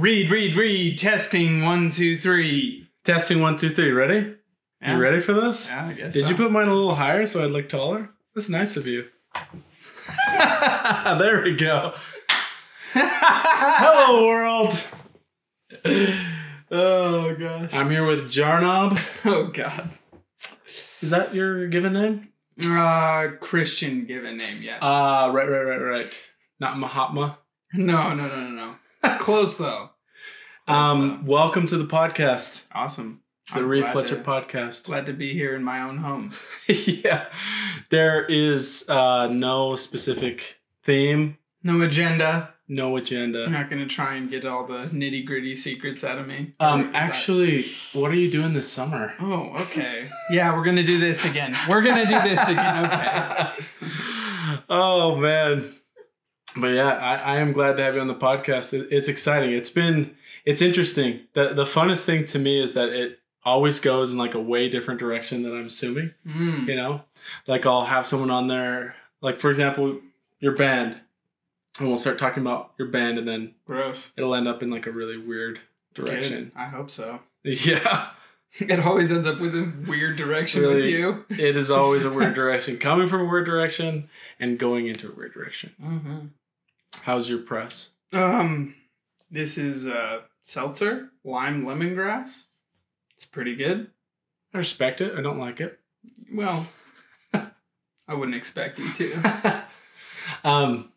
Read, read, read. Testing one, two, three. Testing one, two, three. Ready? Yeah. You ready for this? Yeah, I guess. Did so. you put mine a little higher so I'd look taller? That's nice of you. there we go. Hello, world. Oh gosh. I'm here with Jarnob. Oh god. Is that your given name? Uh, Christian given name, yes. Ah, right, right, right, right. Not Mahatma. no, no, no, no, no. Close though. Close, Um, welcome to the podcast, awesome. the I'm Reed Fletcher to- podcast. Glad to be here in my own home. yeah, there is uh, no specific theme, No agenda. no You're agenda. not gonna try and get all the nitty gritty secrets out of me. Um, is that- actually, what are you doing this summer? Oh, okay. Yeah, we're gonna do this again. We're gonna do this again. Okay. oh man, but yeah, I, I am glad to have you on the podcast. It, it's exciting. It's been it's interesting. the The funnest thing to me is that it always goes in like a way different direction than I'm assuming. Mm. You know, like I'll have someone on there, like for example, your band, and we'll start talking about your band, and then Gross. it'll end up in like a really weird direction. Good. I hope so. Yeah, It always ends up with a weird direction with you. it is always a weird direction, coming from a weird direction and going into a weird direction. Mm-hmm. How's your press? Um, this is uh seltzer lime lemongrass. It's pretty good. I respect it. I don't like it. Well, I wouldn't expect you to. um,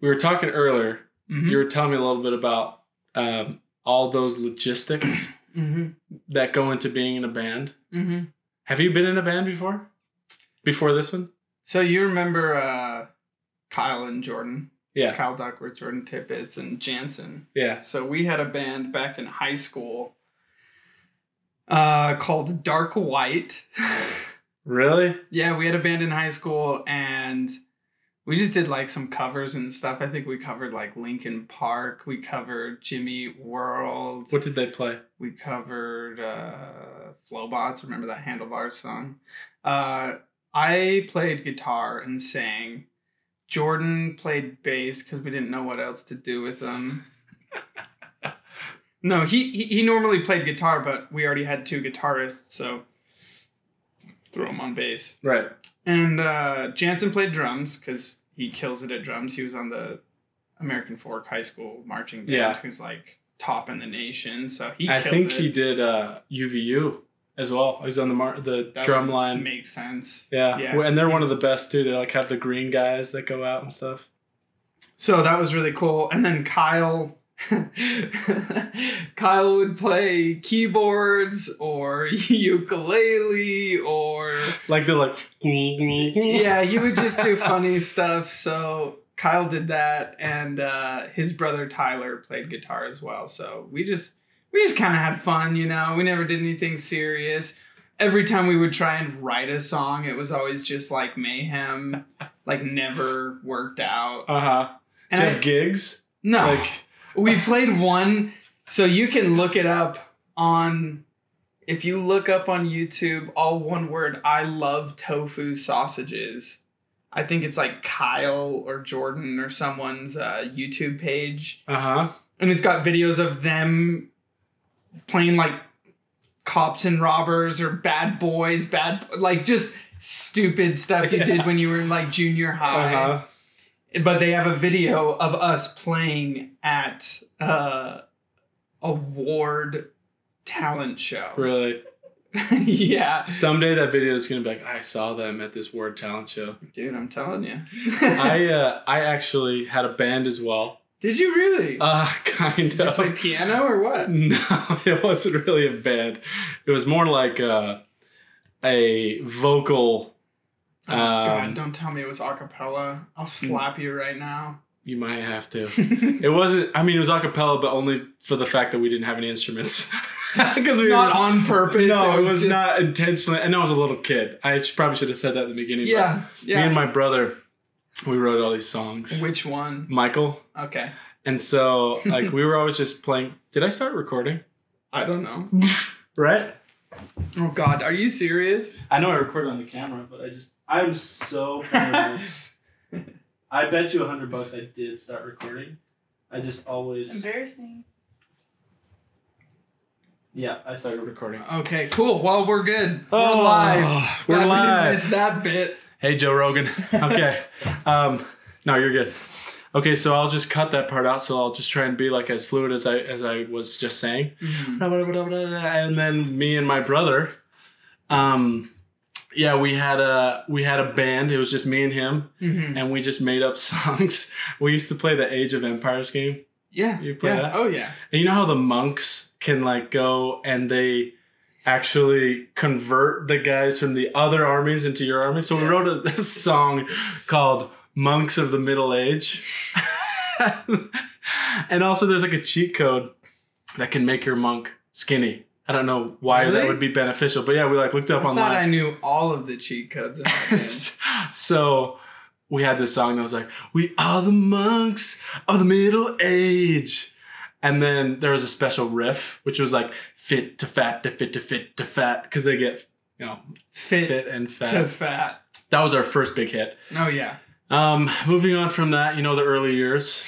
we were talking earlier. Mhm. You were telling me a little bit about um, all those logistics Mhm. that go into being in a band. Mhm. Have you been in a band before? Before this one? So you remember uh Kyle and Jordan, Yeah. Kyle Duckworth, Jordan Tippett, and Jansen. Yeah. So we had a band back in high school uh, called Dark White. Really? yeah, we had a band in high school and we just did like some covers and stuff. I think we covered like Linkin Park. We covered Jimmy World. What did they play? We covered uh, Flobots. Remember that Handlebars song? Uh, I played guitar and sang. Jordan played bass because we didn't know what else to do with them. no, he, he he normally played guitar, but we already had two guitarists, so throw him on bass. Right. And uh, Jansen played drums because he kills it at drums. He was on the American Fork High School marching band, Yeah. who's like top in the nation. So he I think it. he did uh, UVU as well. He's on the mar- the That drum line. Makes sense. yeah. Yeah. And they're one of the best too. They like have the green guys that go out and stuff. So that was really cool. And then Kyle Kyle would play keyboards or ukulele or Like they're like yeah, he would just do funny stuff. So Kyle did that and uh, his brother Tyler played guitar as well. So we just we just kind of had fun, you know. We never did anything serious. Every time we would try and write a song, it was always just like mayhem, like never worked out. Uh huh. And I- have gigs? no, Like we played one, so you can look it up on. If you look up on YouTube, all one word, I love tofu sausages. I think it's like Kyle or Jordan or someone's uh, YouTube page, uh huh. and it's got videos of them playing like cops and robbers or bad boys, bad like just stupid stuff you Yeah. did when you were in like junior high Uh huh. but they have a video of us playing at uh, a ward talent show. Really. yeah, Someday that video is gonna be like, I saw them at this Ward Talent show. dude, I'm telling you. I uh, I actually had a band as well. Did you really? Uh, kind Did you of. play piano or what? No, it wasn't really a band. It was more like uh, a vocal. Oh, God, Um, don't tell me it was a cappella. I'll slap you right now. You might have to. It wasn't. I mean, it was a cappella, but only for the fact that we didn't have any instruments. Because we Not were, on purpose. No, it was, just- not intentionally. I know I was a little kid. I probably should have said that in the beginning. Yeah, yeah. Me and my brother, we wrote all these songs. Which one? Michael. Okay, And so, like, we were always just playing. Did I start recording? I don't know. Right. Oh God, are you serious? I know I recorded on the camera, but I just I'm so paranoid. I bet you a hundred bucks I did start recording. I just always Embarrassing. Yeah, I started recording. Okay, cool. Well, we're good. We're Oh, live. we're Glad We live. didn't miss that bit. Hey, Joe Rogan. Okay. um, no, you're good. Okay, so I'll just cut that part out. So I'll just try and be like as fluid as I as I was just saying. And then me and my brother, um, yeah, we had a we had a band. It was just me and him, Mhm. and we just made up songs. We used to play the Age of Empires game. Yeah. You play yeah. that? Oh yeah. And you know how the monks can like go and they actually convert the guys from the other armies into your army. So we Yeah. wrote a, this song called Monks of the Middle Age. and also there's like a cheat code that can make your monk skinny. I don't know why that would be beneficial, but yeah, we like looked up I online. thought I knew all of the cheat codes. In so we had this song that was like, "We are the monks of the middle age," and then there was a special riff which was like "fit to fat to fit to fit to fat" because they get you know Fit, fit and fat. to fat. That was our first big hit. Oh yeah. Um, moving on from that, you know, the early years,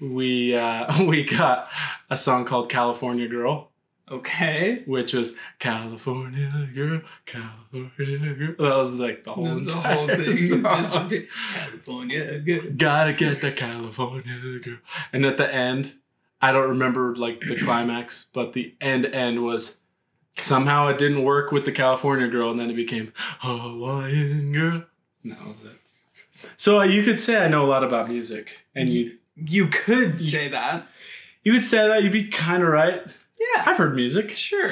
we uh, we got a song called "California Girl." Okay. Which was California girl, California girl. That was like the whole That's the whole thing. song. just California. girl. Gotta get the California girl. And at the end, I don't remember like the climax, but the end end was somehow it didn't work with the California girl, and then it became Hawaiian girl. And that was it. So uh, you could say I know a lot about music, and you You could say that. you could say that you'd be kind of right. Yeah. I've heard music. Sure.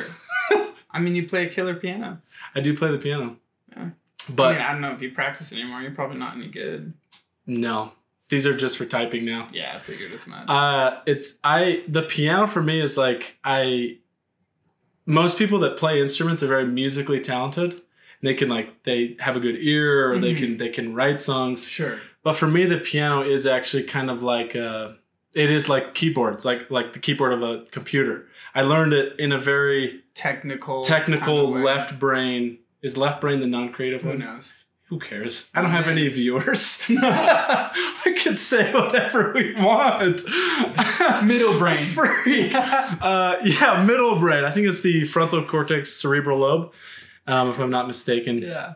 I mean, you play a killer piano. I do play the piano, Yeah. but I, mean, I don't know if you practice anymore. You're probably not any good. no, these are just for typing now. Yeah, I figured as much. Uh, it's I the piano for me is like I. Most people that play instruments are very musically talented. They can like they have a good ear, or they Mhm. can they can write songs. sure. But for me, the piano is actually kind of like uh, it is like keyboards, like like the keyboard of a computer. I learned it in a very Technical. technical kind of left brain. Is left brain the non-creative Who one? knows? Who cares? I don't have any viewers. I can say whatever we want. Middle brain. Freak. Uh, yeah, middle brain. I think it's the frontal cortex cerebral lobe, um, if I'm not mistaken. yeah.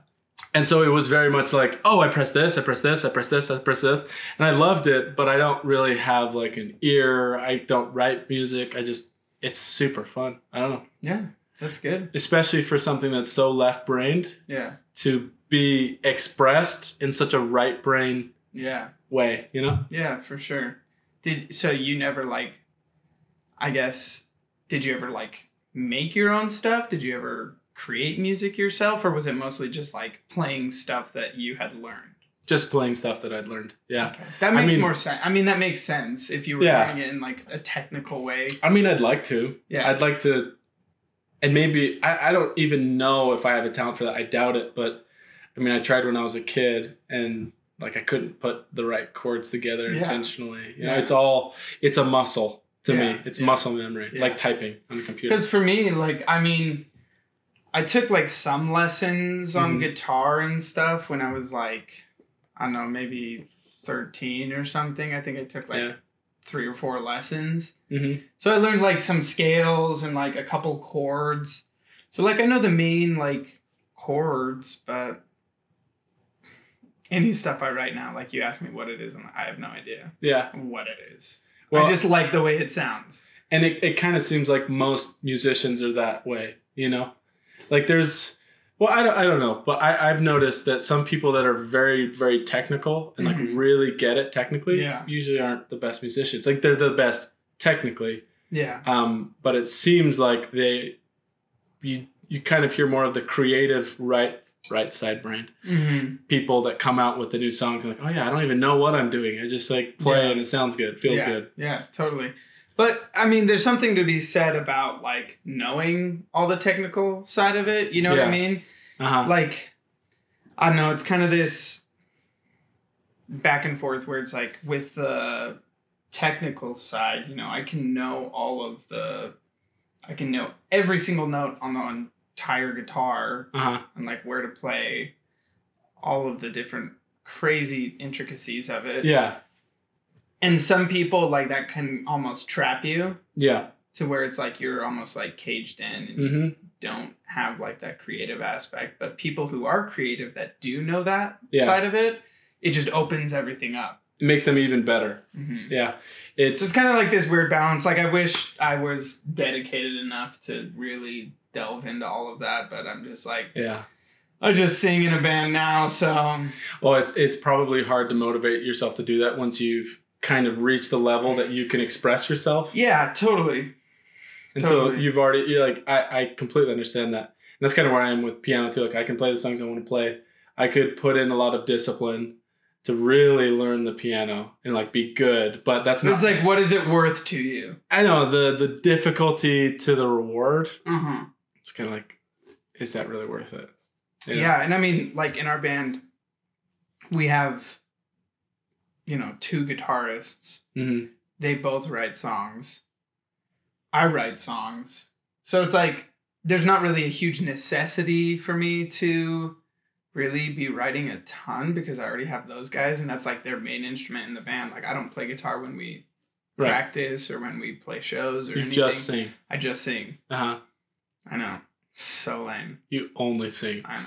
And so it was very much like, oh, I press this, I press this, I press this, I press this. And I loved it, but I don't really have like an ear. I don't write music. I just, it's super fun. I don't know. Yeah. That's good. Especially for something that's so left brained Yeah. to be expressed in such a right brain Yeah. way, you know? Yeah, for sure. Did so you never like I guess did you ever like make your own stuff? Did you ever create music yourself or was it mostly just like playing stuff that you had learned? Just playing stuff that I'd learned. Yeah. Okay. That I makes mean- more sense. I mean that makes sense if you were Yeah. doing it in like a technical way. I mean, I'd like to. Yeah. I'd like to, and maybe I, I don't even know if I have a talent for that. I doubt it, but I mean, I tried when I was a kid, and like I couldn't put the right chords together Yeah. intentionally. You know, Yeah. it's all it's a muscle to Yeah. me. It's muscle memory, like typing on a computer. Because for me, like, I mean, I took like some lessons on Mhm. guitar and stuff when I was like, I don't know, maybe 13 or something. I think I took like three or four lessons. hmm So I learned like some scales and like a couple chords. So, like, I know the main like chords, but any stuff I write now, like, you ask me what it is, and I have no idea Yeah. what it is. Well, I just like the way it sounds. and it, it kind of seems like most musicians are that way you know like there's well i don't, I don't know but I, i've noticed that some people that are very very technical and like Mhm. really get it technically Yeah. usually aren't the best musicians like they're the best technically Yeah. um, but it seems like they you you kind of hear more of the creative right right side brain Mm-hmm. people that come out with the new songs and like oh yeah i don't even know what i'm doing i just like play Yeah. and it sounds good feels yeah, good Yeah, totally. But I mean, there's something to be said about like knowing all the technical side of it. You know what I mean? uh-huh Like, I don't know. It's kind of this back and forth where it's like with the technical side, you know, I can know all of the, I can know every single note on the entire guitar uh-huh and like where to play all of the different crazy intricacies of it. yeah And some people like that can almost trap you. yeah to where it's like you're almost like caged in and hmm you don't have like that creative aspect. But people who are creative that do know that Yeah. side of it, it just opens everything up. It makes them even better. Mhm. Yeah, it's it's kind of like this weird balance. Like I wish I was dedicated enough to really delve into all of that, but I'm just like yeah. I just sing in a band now, so Well, it's it's probably hard to motivate yourself to do that once you've kind of reached the level that you can express yourself. yeah, totally. And so you've already you're like I, I completely understand that. And that's kind of where I am with piano too. Like I can play the songs I want to play. I could put in a lot of discipline to really learn the piano and like be good, but that's not it's like, what is it worth to you? I know the the difficulty to the reward. Mm-hmm. It's kind of like is that really worth it? You know? Yeah, and I mean, like in our band, we have, you know, two guitarists. Mhm. They both write songs. I write songs. So it's like there's not really a huge necessity for me to really be writing a ton because I already have those guys and that's like their main instrument in the band. Like I don't play guitar when we Right. practice or when we play shows or You anything. just sing. I just sing. Uh-huh. I know. So lame. You only sing. I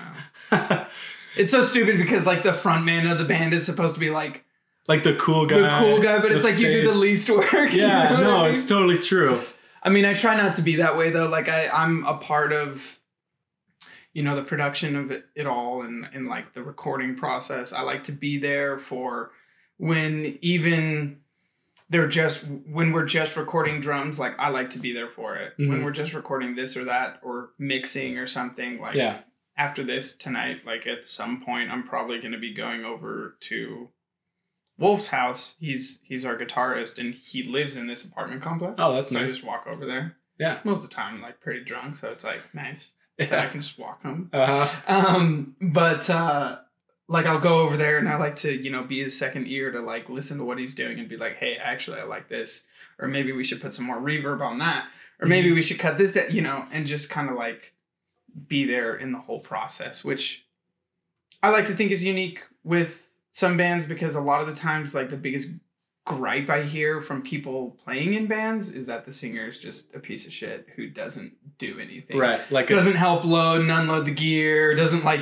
know. It's so stupid because like the front man of the band is supposed to be like like the cool guy. the cool guy, but it's like you do the least work. you Yeah, know no, I mean? it's totally true. I mean, I try not to be that way though. Like I, I'm a part of, you know, the production of it, it all and and like the recording process. I like to be there for when even they're just when we're just recording drums. Like I like to be there for it. When Mhm. we're just recording this or that or mixing or something. Like Yeah. after this tonight, like at some point, I'm probably going to be going over to Wolf's house. He's he's our guitarist, and he lives in this apartment complex. Oh, that's so I nice. just walk over there. Yeah. most of the time, I'm like pretty drunk, so it's like nice. That I can just walk home. Uh-huh. Um, but uh, like I'll go over there, and I like to you know be his second ear to like listen to what he's doing and be like, hey, actually, I like this, or maybe we should put some more reverb on that, or maybe we should cut this, that, you know, and just kind of like be there in the whole process, which I like to think is unique with some bands because a lot of the times, like the biggest gripe I hear from people playing in bands is that the singer is just a piece of shit who doesn't do anything. Right. Like Doesn't help load and unload the gear, doesn't like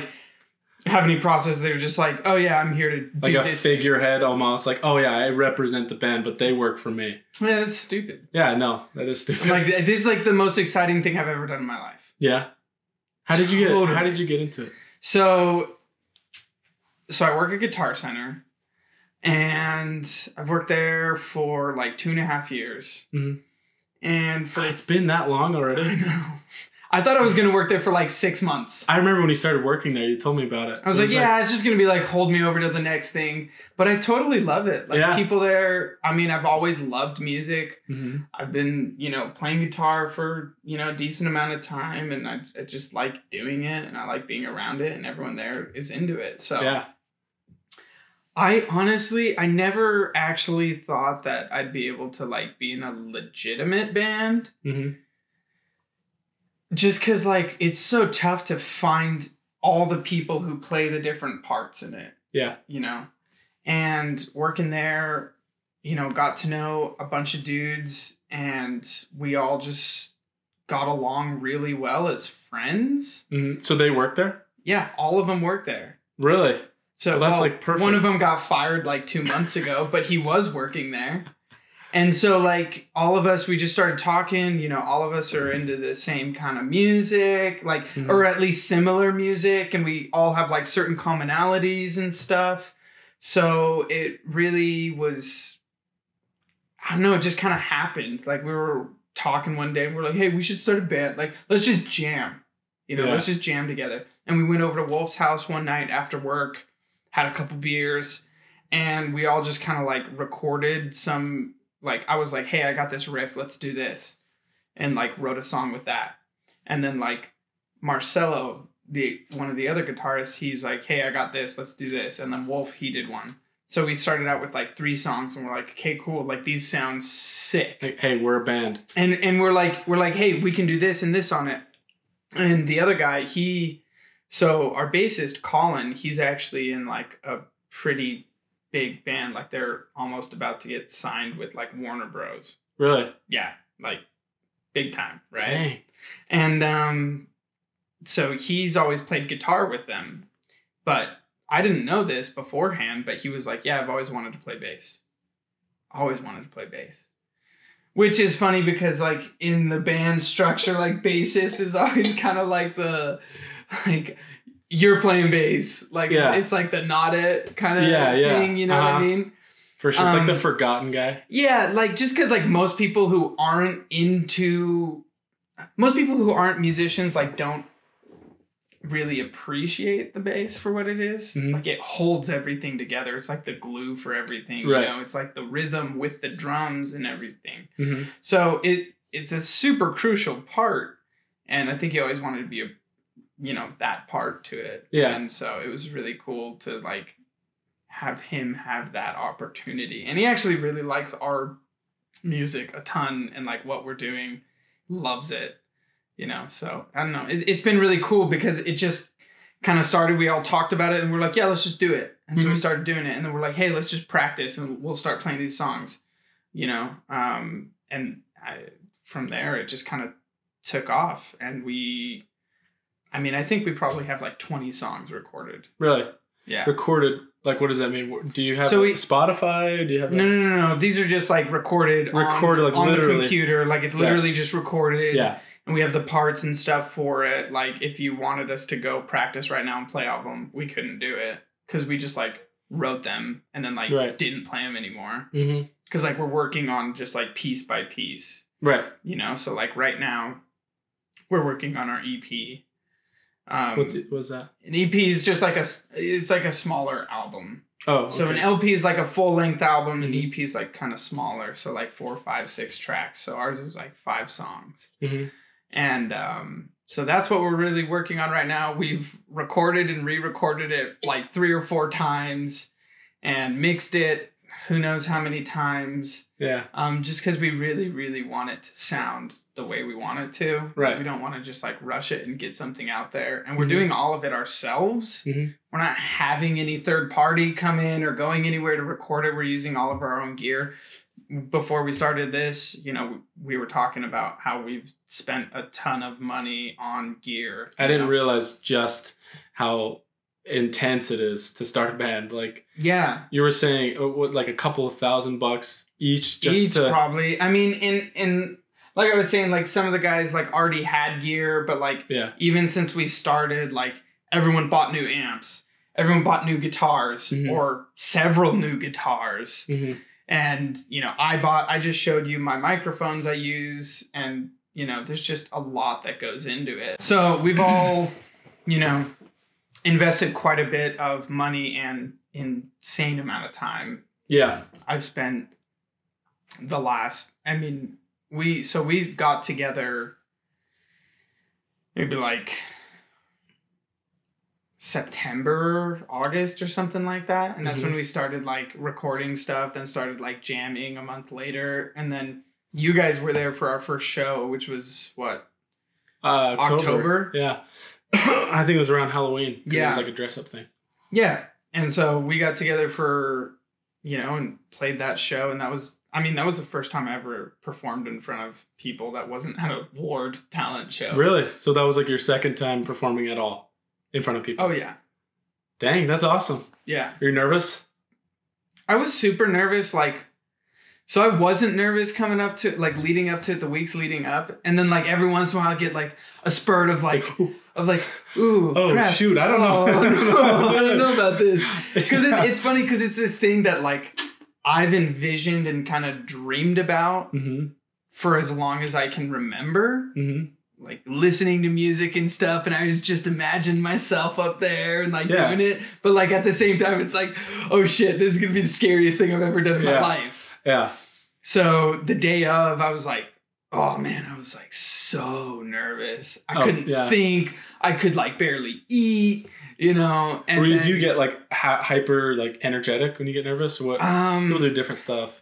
have any process. They're just like, oh yeah, I'm here to do like a this. figurehead almost like, oh yeah, I represent the band, but they work for me. yeah, that's stupid. Yeah, no, that is stupid. Like this is like the most exciting thing I've ever done in my life. yeah. How did you get Totally. how did you get into it? So, so I work at Guitar Center, and I've worked there for like two and a half years. Mhm. And for It's been that long I already. know, I thought I was gonna work there for like six months. I remember when you started working there, you told me about it. I was It like, yeah, it's just gonna be like hold me over to the next thing. But I totally love it. Like Yeah. people there. I mean, I've always loved music. Mhm. I've been, you know, playing guitar for, you know, a decent amount of time and I, I just like doing it and I like being around it and everyone there is into it. So Yeah. I honestly I never actually thought that I'd be able to like be in a legitimate band hmm just cuz like it's so tough to find all the people who play the different parts in it. Yeah. you know. And working there, you know, got to know a bunch of dudes and we all just got along really well as friends. hmm So they work there? Yeah, all of them work there. Really? So Well, that's, well, like, perfect. One of them got fired like 2 months ago, but he was working there. And so like all of us we just started talking, you know, all of us are into the same kind of music, like Mhm. or at least similar music and we all have like certain commonalities and stuff. So it really was I don't know, it just kind of happened. Like we were talking one day and we are like, "Hey, we should start a band. Like let's just jam." You know, Yeah. let's just jam together. And we went over to Wolf's house one night after work, had a couple beers, and we all just kind of like recorded some like I was like, "Hey, I got this riff. Let's do this." And like wrote a song with that. And then like Marcelo, the one of the other guitarists, he's like, "Hey, I got this. Let's do this." And then Wolf, he did one. So we started out with like three songs, and we're like, "Okay, cool. Like these sound sick." Like, hey, we're a band. and and we're like we're like hey we can do this and this on it and the other guy he so our bassist colin he's actually in like a pretty big band like they're almost about to get signed with like warner bros Really? yeah like big time, right? Dang. And um, so he's always played guitar with them. But I didn't know this beforehand, but he was like, Yeah, I've always wanted to play bass. Always wanted to play bass. Which is funny because like in the band structure, like bassist is always kind of like the like you're playing bass. Like Yeah. it's like the not it kind of Yeah, yeah. thing, you know what I Uh-huh. mean? For sure. It's like the Um, forgotten guy. Yeah, like just because like most people who aren't into most people who aren't musicians like don't really appreciate the bass for what it is. Mhm. Like it holds everything together. It's like the glue for everything. Right. You know, it's like the rhythm with the drums and everything. hmm So it it's a super crucial part. And I think he always wanted to be a you know, that part to it. Yeah. And so it was really cool to like have him have that opportunity. And he actually really likes our music a ton and like what we're doing, loves it. You know, so I don't know. It, it's been really cool because it just kind of started. We all talked about it and we're like, yeah, let's just do it. And so we Mhm. started doing it. And then we're like, hey, let's just practice and we'll start playing these songs, you know? Um, and I, from there, it just kind of took off. And we, I mean, I think we probably have like 20 songs recorded. Really? Yeah. Recorded. Like, what does that mean? Do you have So we- Spotify? Do you have? No, no, no, no. These are just like recorded, on- Recorded, like, on, the computer. Like it's Yeah. literally just recorded. Yeah. And we have the parts and stuff for it. Like if you wanted us to go practice right now and play album, we couldn't do it because we just like wrote them and then like Right. didn't play them anymore. Mm-hmm. Because like we're working on just like piece by piece, Right. you know. So like right now, we're working on our EP. Um, What's it? What's that? An EP is just like a it's like a smaller album. Oh. So an. LP is like a full length album, and Mhm. EP is like kind of smaller, so like four, five, six tracks. So ours is like five songs, Mhm. and um, so that's what we're really working on right now. We've recorded and re-recorded it like three or four times, and mixed it. Who knows how many times? Yeah. Um, just because we really, really want it to sound the way we want it to. Right. We don't want to just like rush it and get something out there. And we're Mhm. doing all of it ourselves. Mhm. We're not having any third party come in or going anywhere to record it. We're using all of our own gear. Before we started this, you know, we were talking about how we've spent a ton of money on gear. I didn't know? realize just how intense it is to start a band. Like Yeah. you were saying, uh, what, like a couple of thousand bucks each, just Each to. probably. I mean, in in like I was saying, like some of the guys like already had gear, but like yeah. even since we started, like everyone bought new amps, everyone bought new guitars Mhm. or several new guitars. hmm And, you know, I bought, I just showed you my microphones I use, and, you know, there's just a lot that goes into it. So we've all, you know, invested quite a bit of money and insane amount of time Yeah. I've spent the last I mean we so we got together maybe like September, August or something like that. And that's Mhm. when we started like recording stuff, then started like jamming a month later. And then you guys were there for our first show, which was what? Uh, October. October? Yeah. I think it was around Halloween. Yeah, It was like a dress up thing. Yeah. And so we got together for, you know, and played that show. And that was, I mean, that was the first time I ever performed in front of people that wasn't at a Ward talent show. Really? So that was like your second time performing at all in front of people? Oh, yeah. Dang, that's awesome. Yeah. You're you nervous? I was super nervous. Like, so I wasn't nervous coming up to like leading up to it, the weeks leading up. And then like every once in a while I get like a spurt of like, of like, ooh, oh, crap. shoot. I don't know. Oh, I don't know about this. because it's, it's funny because it's this thing that like I've envisioned and kind of dreamed about hmm for as long as I can remember, hmm like listening to music and stuff, and I was just imagining myself up there and like Yeah. doing it. But like at the same time, it's like, oh shit, this is gonna be the scariest thing I've ever done in Yeah. my life. Yeah. So the day of, I was like, oh man, I was like so nervous. I Oh, couldn't yeah. think. I could like barely eat, you know. And or you then- do get like hy- hyper like energetic when you get nervous? What? um People do different stuff.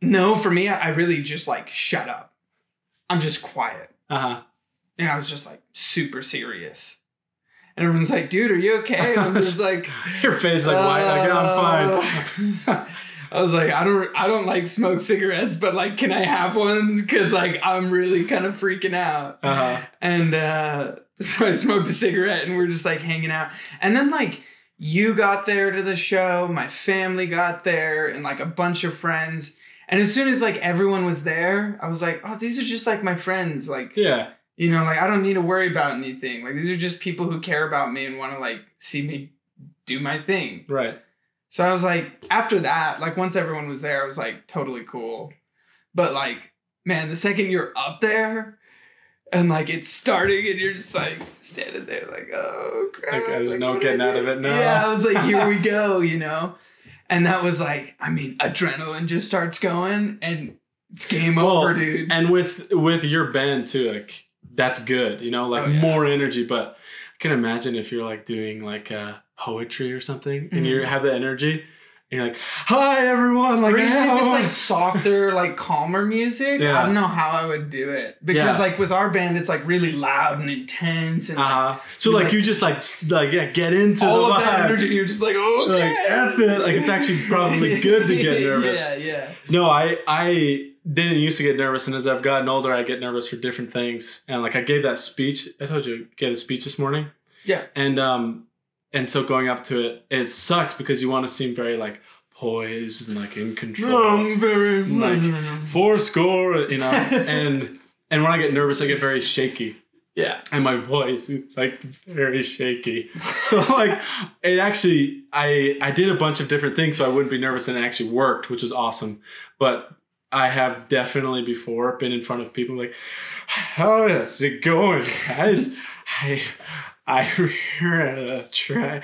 No, for me, I really just like shut up. I'm just quiet. Uh huh. And I was just like super serious. And everyone's like, dude, are you okay? And I'm just like, Your face is like, why? Like, I'm fine. "Uh." I was like, I don't, I don't like smoke cigarettes, but like, can I have one? Because like, I'm really kind of freaking out. Uh-huh. And uh, so I smoked a cigarette, and we are just like hanging out. And then like, you got there to the show, my family got there, and like a bunch of friends. And as soon as like everyone was there, I was like, oh, these are just like my friends. Like, Yeah. you know, like I don't need to worry about anything. Like these are just people who care about me and want to like see me do my thing. Right. So I was like, after that, like once everyone was there, I was like totally cool. But like, man, the second you're up there and like it's starting and you're just like standing there like, oh crap. Like, there's no getting out of it now. Yeah, I was like, here we go, you know? And that was like, I mean, adrenaline just starts going and it's game Well, over, dude. And with with your band too, like that's good, you know, like Oh, yeah. more energy. But I can imagine if you're like doing like uh, poetry or something, and you Mhm. have the energy, and you're like, "Hi everyone!" Like, Or even if it's like softer, like calmer music, Yeah. I don't know how I would do it because Yeah. like with our band, it's like really loud and intense and uh-huh. So like like- you just like like yeah, get into all the of that energy. You're just like, okay, Like F it. Like it's actually probably good to get nervous. yeah, yeah. No, I I didn't used to get nervous, and as I've gotten older, I get nervous for different things. And like I gave that speech, I told you, I gave a speech this morning. Yeah. And um, and so going up to it, it sucks because you want to seem very like poised and like in control, I'm very Like, four score, you know. and and when I get nervous, I get very shaky, yeah, and my voice it's like very shaky. So like it actually, I I did a bunch of different things so I wouldn't be nervous, and it actually worked, which was awesome. But I have definitely before been in front of people like, how is it going, guys? I I try.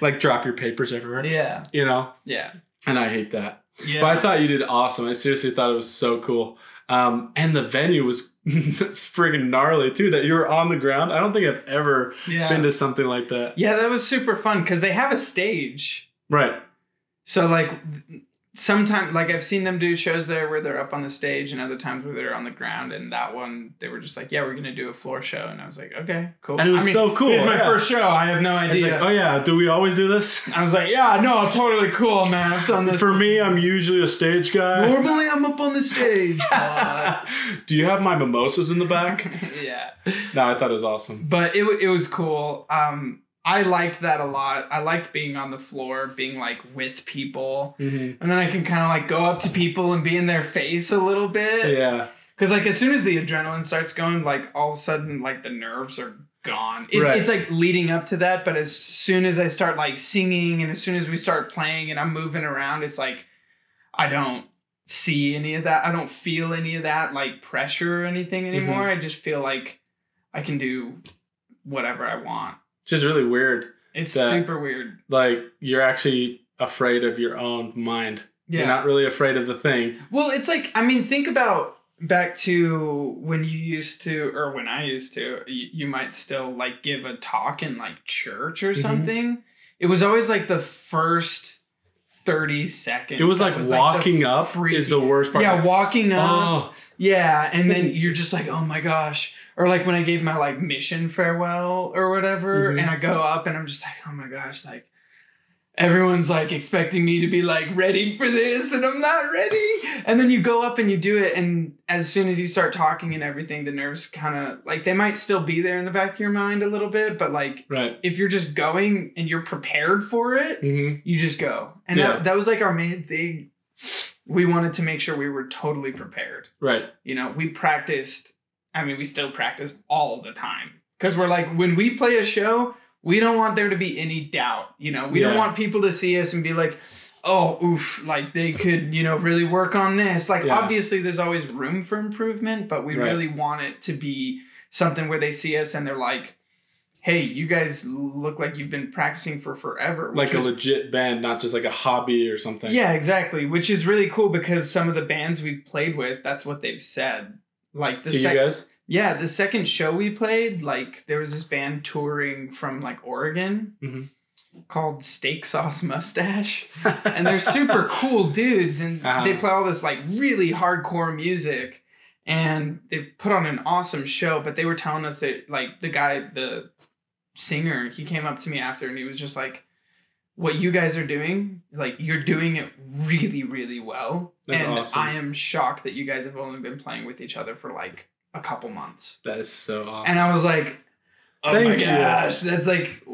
Like drop your papers everywhere, yeah, you know, yeah, and I hate that. yeah. But I thought you did awesome. I seriously thought it was so cool. Um, and the venue was friggin' gnarly too. That you were on the ground. I don't think I've ever yeah. been to something like that. yeah, that was super fun because they have a stage. Right. So like sometimes like I've seen them do shows there where they're up on the stage and other times where they're on the ground and that one they were just like yeah we're gonna do a floor show and I was like okay cool And it was I mean, so cool, it's my yeah. first show I have no idea like, oh yeah, do we always do this? I was like yeah no totally cool man I've done this For me, I'm usually a stage guy. normally I'm up on the stage do you have my mimosas in the back? yeah No, I thought it was awesome. but it, it was cool um I liked that a lot I liked being on the floor being like with people Mm-hmm. and then I can kind of like go up to people and be in their face a little bit Yeah. Because like as soon as the adrenaline starts going, like all of a sudden like the nerves are gone. It's, Right. it's like leading up to that, but as soon as I start like singing and as soon as we start playing and I'm moving around, it's like I don't see any of that. I don't feel any of that like pressure or anything anymore. I just feel like I can do whatever I want. It's just really weird. It's That- super weird. Like you're actually afraid of your own mind. Yeah. You're not really afraid of the thing. Well, it's like I mean, think about back to when you used to, or when I used to. You, you might still like give a talk in like church or Mhm. something. It was always like the first thirty seconds. It was like the walking up freaky- is the worst part. Yeah, walking up. Oh, Yeah, and then you're just like, oh my gosh. Or like when I gave my like mission farewell or whatever, Mhm. and I go up and I'm just like, oh my gosh, like everyone's like expecting me to be like ready for this and I'm not ready. And then you go up and you do it, and as soon as you start talking and everything, the nerves kind of like they might still be there in the back of your mind a little bit, but like right. if you're just going and you're prepared for it, Mm-hmm. you just go. And Yeah. that, that was like our main thing. We wanted to make sure we were totally prepared Right. you know, we practiced. I mean, we still practice all the time because we're like, when we play a show, we don't want there to be any doubt. You know, we don't want people to see us and be like, oh, oof, like they could, you know, really work on this. Like, Yeah. obviously, there's always room for improvement, but we Right. really want it to be something where they see us and they're like, hey, you guys look like you've been practicing for forever. Like a is- legit band, not just like a hobby or something. yeah, exactly. Which is really cool because some of the bands we've played with, that's what they've said. Like the To you guys? yeah, the second show we played, like there was this band touring from like Oregon Mhm. called Steak Sauce Mustache, and they're super cool dudes, and Uh-huh. they play all this like really hardcore music, and they put on an awesome show. But they were telling us that like the guy, the singer, he came up to me after, and he was just like. What you guys are doing, like you're doing it really, really well. That's and awesome. I am shocked that you guys have only been playing with each other for like a couple months. That is so awesome. And I was like, oh my you. gosh, that's like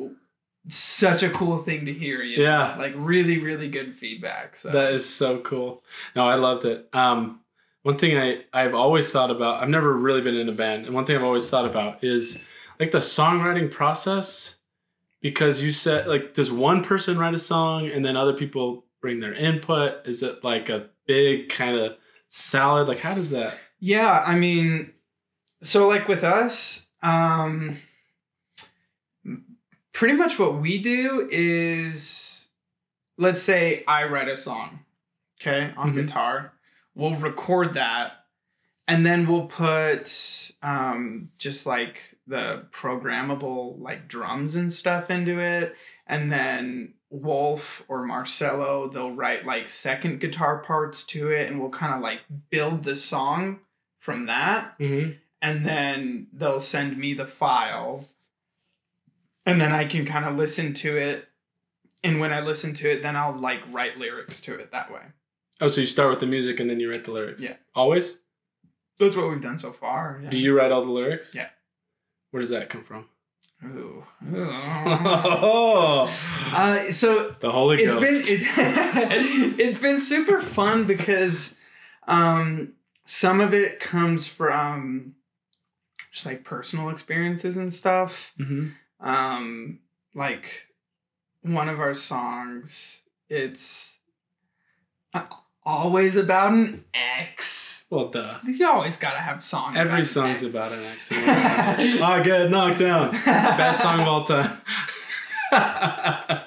such a cool thing to hear. You know? Yeah. Like really, really good feedback. So That is so cool. No, I loved it. Um, one thing I, I've always thought about, I've never really been in a band, and one thing I've always thought about is like the songwriting process. Because you said, like, does one person write a song and then other people bring their input? Is it like a big kind of salad? Like, how does that? Yeah, I mean, so like with us, um, pretty much what we do is, let's say I write a song, okay, on Mhm. guitar. We'll record that, and then we'll put um, just like the programmable like drums and stuff into it, and then Wolf or Marcelo they'll write like second guitar parts to it, and we'll kind of like build the song from that Mm-hmm. and then they'll send me the file and then i can kind of listen to it and when i listen to it then i'll like write lyrics to it that way Oh, so you start with the music and then you write the lyrics? Yeah. Always? that's what we've done so far yeah. Do you write all the lyrics? Yeah. Where does that come from? Ooh. oh, uh, so the Holy it's Ghost. been it's, it's been super fun because um some of it comes from just like personal experiences and stuff hmm um like one of our songs it's uh, always about an ex Well, duh. you always gotta have songs Every song's ex. about an accident. I get knocked down. Best song of all time.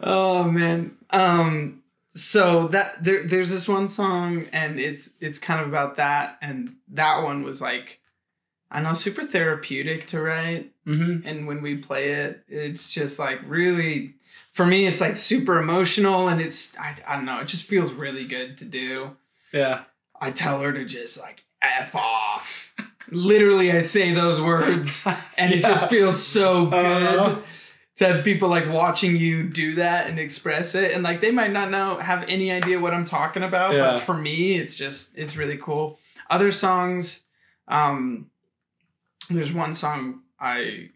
oh man um so that there there's this one song and it's it's kind of about that and that one was like I know super therapeutic to write hmm and when we play it it's just like really for me it's like super emotional and it's I, I don't know it just feels really good to do Yeah. i tell her to just like f off literally i say those words and it just feels so good Uh-huh. to have people like watching you do that and express it and like they might not know have any idea what i'm talking about Yeah. but for me it's just it's really cool other songs um there's one song i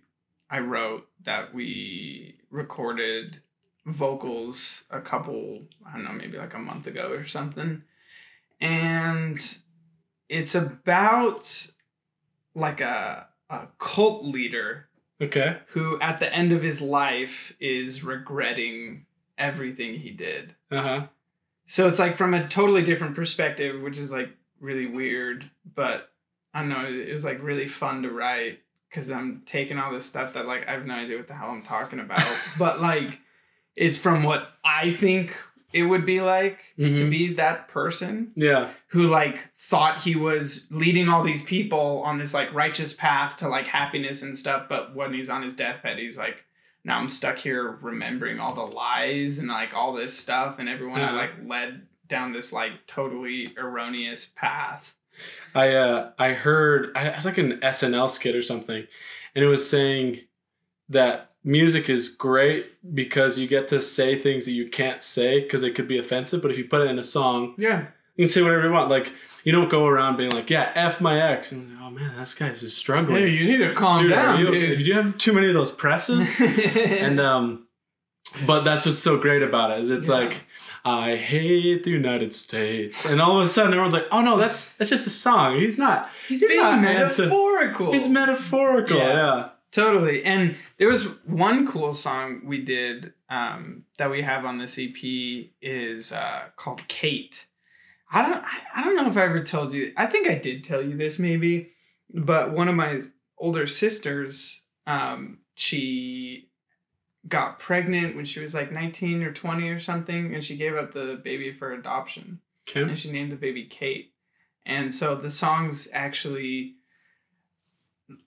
i wrote that we recorded vocals a couple i don't know maybe like a month ago or something and it's about like a a cult leader Okay. who at the end of his life is regretting everything he did. Uh huh. So it's like from a totally different perspective, which is like really weird, but I don't know, it was like really fun to write because I'm taking all this stuff that like I have no idea what the hell I'm talking about, but like it's from what I think it would be like to Mhm. be that person Yeah. who like thought he was leading all these people on this like righteous path to like happiness and stuff but when he's on his deathbed he's like now i'm stuck here remembering all the lies and like all this stuff and everyone Uh-huh. like led down this like totally erroneous path I uh I heard I it was like an SNL skit or something, and it was saying that music is great because you get to say things that you can't say because it could be offensive. But if you put it in a song, yeah you can say whatever you want. Like you don't go around being like, "Yeah, f my ex," and oh man, this guy's just struggling. hey you need to calm dude, down you dude Did you have too many of those presses? and um, but that's what's so great about it is it's Yeah. like I hate the United States, and all of a sudden everyone's like, "Oh no, that's that's just a song. He's not. he's, he's being not metaphorical He's metaphorical." Yeah. Yeah. Totally. And there was one cool song we did um, that we have on this EP is uh, called Kate. I don't I, don't know if I ever told you. I think I did tell you this maybe, but one of my older sisters, um, she got pregnant when she was like 19 or 20 or something and she gave up the baby for adoption Okay. and she named the baby Kate. And so the song's actually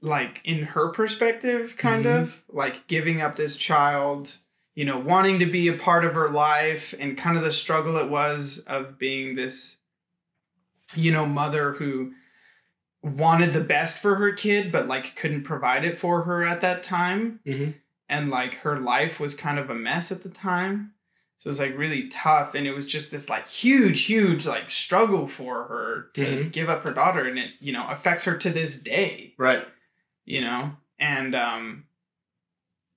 like in her perspective, kind Mhm. of like giving up this child, you know, wanting to be a part of her life and kind of the struggle it was of being this, you know, mother who wanted the best for her kid, but like couldn't provide it for her at that time. hmm and like her life was kind of a mess at the time. So it was like really tough and it was just this like huge huge like struggle for her to Mhm. give up her daughter and it you know affects her to this day Right. You know? And um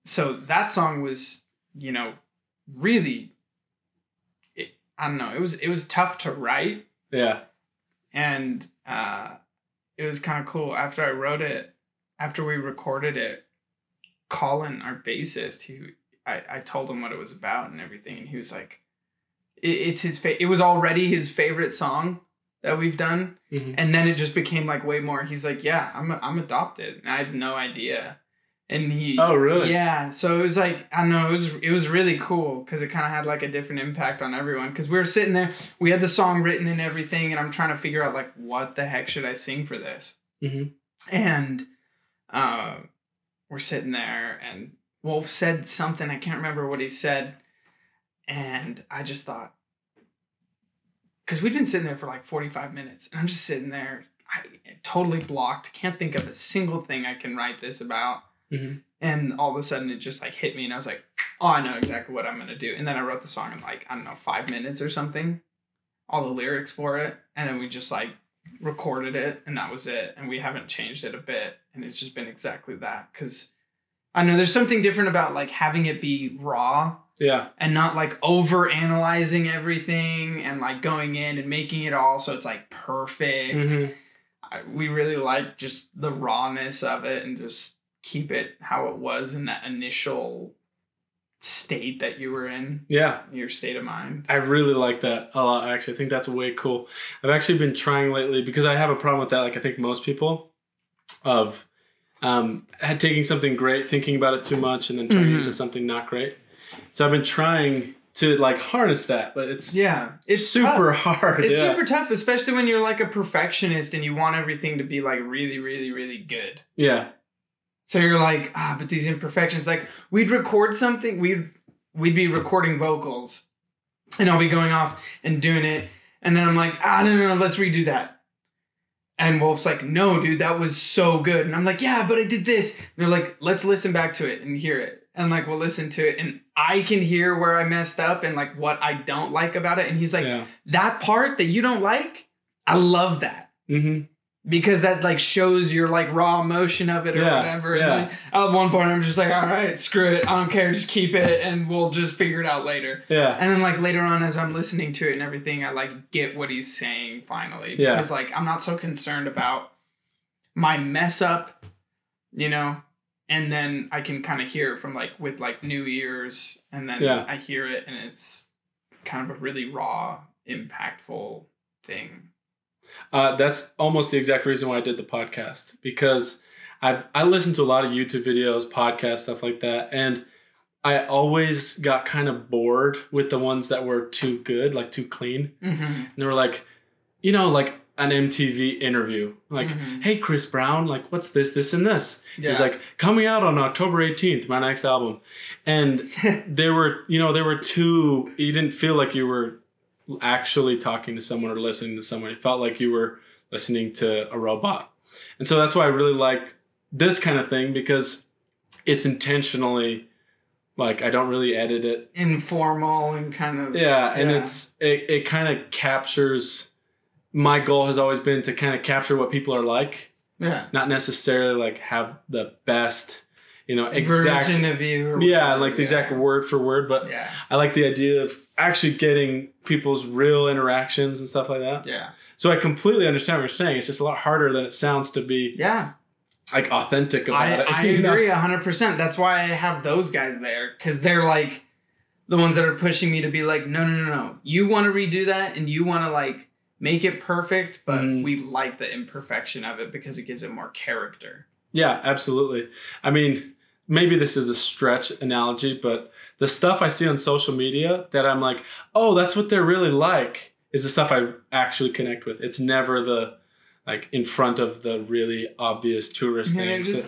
so that song was you know really it, i don't know it was it was tough to write. Yeah. and uh it was kind of cool. After i wrote it after we recorded it colin our bassist he i i told him what it was about and everything and he was like it, it's his fa- it was already his favorite song that we've done Mhm. and then it just became like way more he's like yeah i'm i'm adopted and i had no idea and he Oh, really? yeah so it was like i don't know it was it was really cool because it kind of had like a different impact on everyone because we were sitting there we had the song written and everything and i'm trying to figure out like what the heck should i sing for this Mhm. and uh, we're sitting there and wolf said something i can't remember what he said and i just thought because we'd been sitting there for like 45 minutes and i'm just sitting there I, totally blocked can't think of a single thing i can write this about. Mhm. and all of a sudden it just like hit me and i was like oh i know exactly what i'm gonna do. And then i wrote the song in like i don't know five minutes or something all the lyrics for it and then we just like recorded it and that was it and we haven't changed it a bit and it's just been exactly that. Because i know there's something different about like having it be raw Yeah. and not like over analyzing everything and like going in and making it all so it's like perfect Mhm. I, we really like just the rawness of it and just keep it how it was in that initial state that you were in Yeah. your state of mind I really like that a lot. Actually, I think that's way cool. I've actually been trying lately because I have a problem with that. Like I think most people, of um, taking something great, thinking about it too much, and then turning it Mhm. into something not great. So I've been trying to like harness that, but it's yeah it's super tough. hard. it's yeah. super tough especially when you're like a perfectionist and you want everything to be like really really really good yeah. So you're like, ah, but these imperfections, like we'd record something, we'd we'd be recording vocals, and I'll be going off and doing it, and then I'm like, ah, no, no, no, let's redo that. And Wolf's like, no, dude, that was so good. And I'm like, yeah, but I did this. And they're like, let's listen back to it and hear it. And like, we'll listen to it, and I can hear where I messed up and like what I don't like about it. And he's like, yeah. that part that you don't like, I love that hmm because that like shows your like raw emotion of it or Yeah, whatever. yeah. And like, at one point, I'm just like, all right, screw it, I don't care, just keep it, and we'll just figure it out later. Yeah. And then like later on, as I'm listening to it and everything, I like get what he's saying finally Yeah. because like I'm not so concerned about my mess up, you know. And then I can kind of hear it from like with like new ears, and then Yeah. I hear it, and it's kind of a really raw, impactful thing. Uh, that's almost the exact reason why I did the podcast because I I listen to a lot of YouTube videos, podcasts, stuff like that, and I always got kind of bored with the ones that were too good, like too clean. Mm-hmm. And they were like, you know, like an MTV interview, like, Mhm. "Hey, Chris Brown, like, what's this, this, and this?" Yeah. He's like, "Coming out on October eighteenth, my next album," and there were you know there were two you didn't feel like you were actually talking to someone or listening to someone it felt like you were listening to a robot and so that's why i really like this kind of thing because it's intentionally like i don't really edit it informal and kind of yeah and Yeah. it's it, it kind of captures my goal has always been to kind of capture what people are like yeah not necessarily like have the best you know exact version of you yeah like the exact word for word but yeah I like the idea of actually getting people's real interactions and stuff like that. yeah So I completely understand what you're saying. It's just a lot harder than it sounds to be yeah like authentic about I, it. I know? agree 100% that's why i have those guys there because they're like the ones that are pushing me to be like no no no no you want to redo that and you want to like make it perfect but Mhm. we like the imperfection of it because it gives it more character Yeah, absolutely. I mean, maybe this is a stretch analogy, but the stuff I see on social media that I'm like, oh, that's what they're really like, is the stuff I actually connect with. It's never the like in front of the really obvious tourist thing. just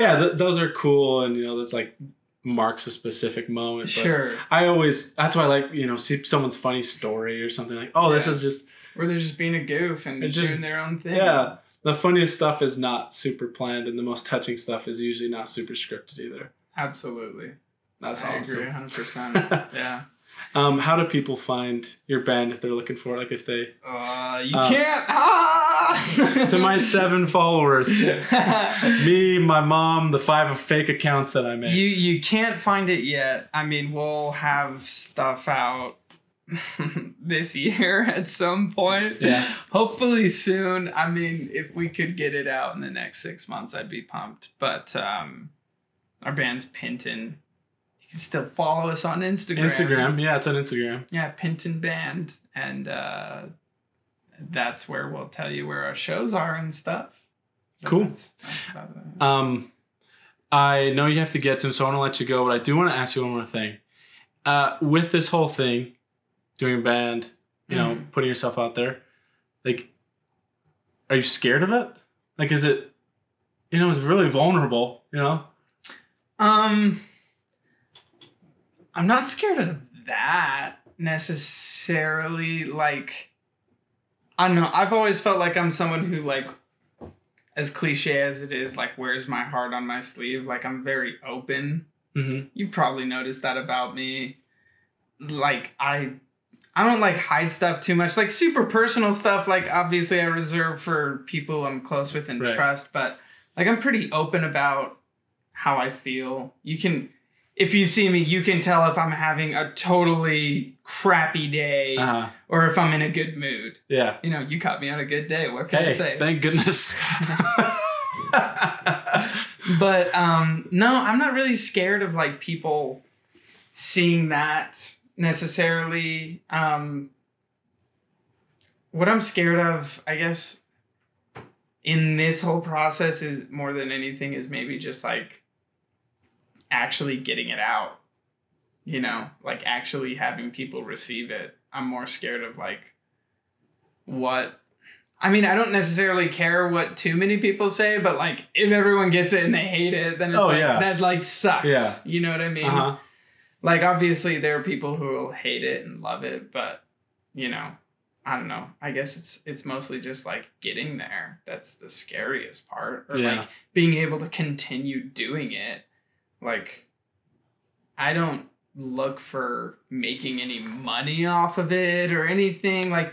yeah, th- those are cool, and you know, that's like marks a specific moment. but- sure I always that's why I like you know see someone's funny story or something like oh this is just or they're just being a goof and just- doing their own thing yeah the funniest stuff is not super planned and the most touching stuff is usually not super scripted either. Absolutely. That's I awesome. agree 100%. yeah. Um, how do people find your band if they're looking for it? Like if they Uh, you Uh, can't. Ah! to my seven followers, me, my mom, the five fake accounts that I made. You you can't find it yet. I mean, we'll have stuff out this year at some point. Yeah. Hopefully soon. I mean, if we could get it out in the next six months, I'd be pumped. But um, our band's Pinton. You can still follow us on Instagram. Instagram, yeah, it's on Instagram. Yeah, Pinton Band, and uh, that's where we'll tell you where our shows are and stuff. Cool. That's, that's. Um, I know you have to get to so I want to let you go, but I do want to ask you one more thing. Uh, with this whole thing, doing a band, you know, Mhm. putting yourself out there, like, are you scared of it? Like, is it, you know, it's really vulnerable, you know? Um, I'm not scared of that necessarily. Like, I don't know. I've always felt like I'm someone who, like, as cliche as it is, like, wears my heart on my sleeve. Like, I'm very open. Mm-hmm. You've probably noticed that about me. Like, I. I don't like hide stuff too much. Like super personal stuff, like obviously I reserve for people I'm close with and Right. trust, but like I'm pretty open about how I feel. You can if you see me, you can tell if I'm having a totally crappy day Uh-huh. or if I'm in a good mood. Yeah. You know, you caught me on a good day. What can I say? thank goodness. but um no, I'm not really scared of like people seeing that necessarily. Um what I'm scared of, I guess in this whole process is more than anything is maybe just like actually getting it out. You know, like actually having people receive it. I'm more scared of like what I mean, I don't necessarily care what too many people say, but like if everyone gets it and they hate it, then it's Oh, like yeah. that like sucks. Yeah. You know what I mean? uh-huh. Like obviously there are people who will hate it and love it, but you know, I don't know. I guess it's it's mostly just like getting there. That's the scariest part. Or Yeah. like being able to continue doing it. Like I don't look for making any money off of it or anything. Like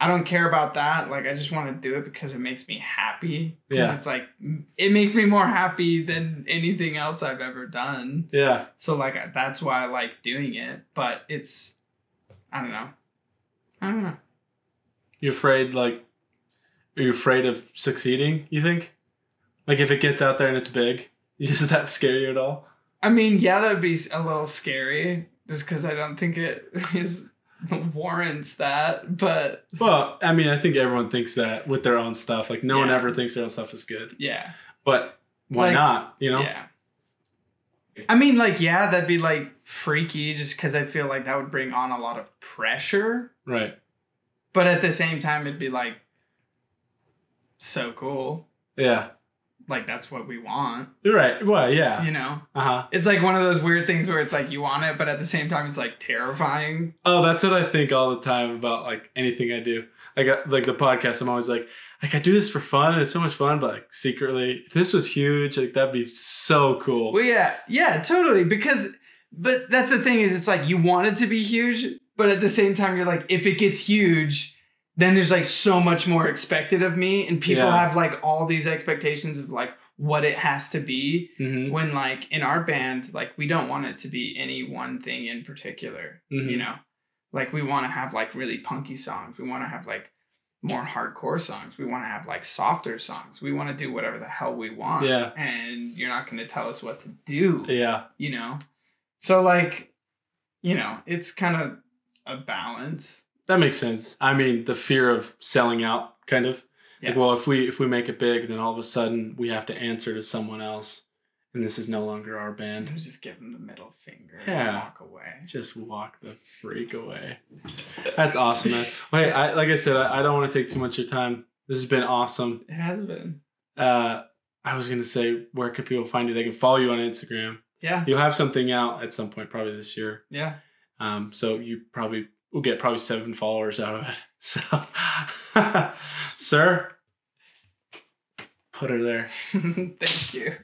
I don't care about that. Like I just want to do it because it makes me happy. Because Yeah. it's like it makes me more happy than anything else I've ever done. Yeah. So like that's why I like doing it. But it's I don't know. I don't know. You afraid like are you afraid of succeeding, you think? Like if it gets out there and it's big, does that scare you at all? I mean, yeah, that'd be a little scary just because I don't think it is warrants that. But Well, I mean, I think everyone thinks that with their own stuff. Like no one ever thinks their own stuff is good. yeah, But why Like- not? You know? yeah. I mean, like, yeah, that'd be like freaky just because I feel like that would bring on a lot of pressure. Right. But at the same time, it'd be like so cool. Yeah. Like that's what we want, right. Well, yeah. you know. Uh huh. It's like one of those weird things where it's like you want it, but at the same time, it's like terrifying. Oh, that's what I think all the time about like anything I do. Like uh, like the podcast, I'm always like, like I do this for fun and it's so much fun, but like secretly, if this was huge, like that'd be so cool. Well, yeah, yeah, totally. Because, but that's the thing is, it's like you want it to be huge, but at the same time, you're like, if it gets huge, then there's like so much more expected of me, and people Yeah. have like all these expectations of like what it has to be. hmm When like in our band, like we don't want it to be any one thing in particular. Mhm. You know, like we want to have like really punky songs. We want to have like more hardcore songs. We want to have like softer songs. We want to do whatever the hell we want. Yeah. And you're not going to tell us what to do Yeah. you know so like you know it's kind of a balance That makes sense. I mean, the fear of selling out, kind of. Like, Yeah. well, if we if we make it big, then all of a sudden we have to answer to someone else, and this is no longer our band. and just give them the middle finger Yeah. and walk away Just walk the freak away. That's awesome, man. Wait, I, like I said, I, I don't want to take too much of your time. This has been awesome. it has been Uh, I was gonna say, where can people find you? They can follow you on Instagram. yeah You'll have something out at some point, probably this year. yeah Um, so you probably will get probably seven followers out of it. So, sir, put her there. thank you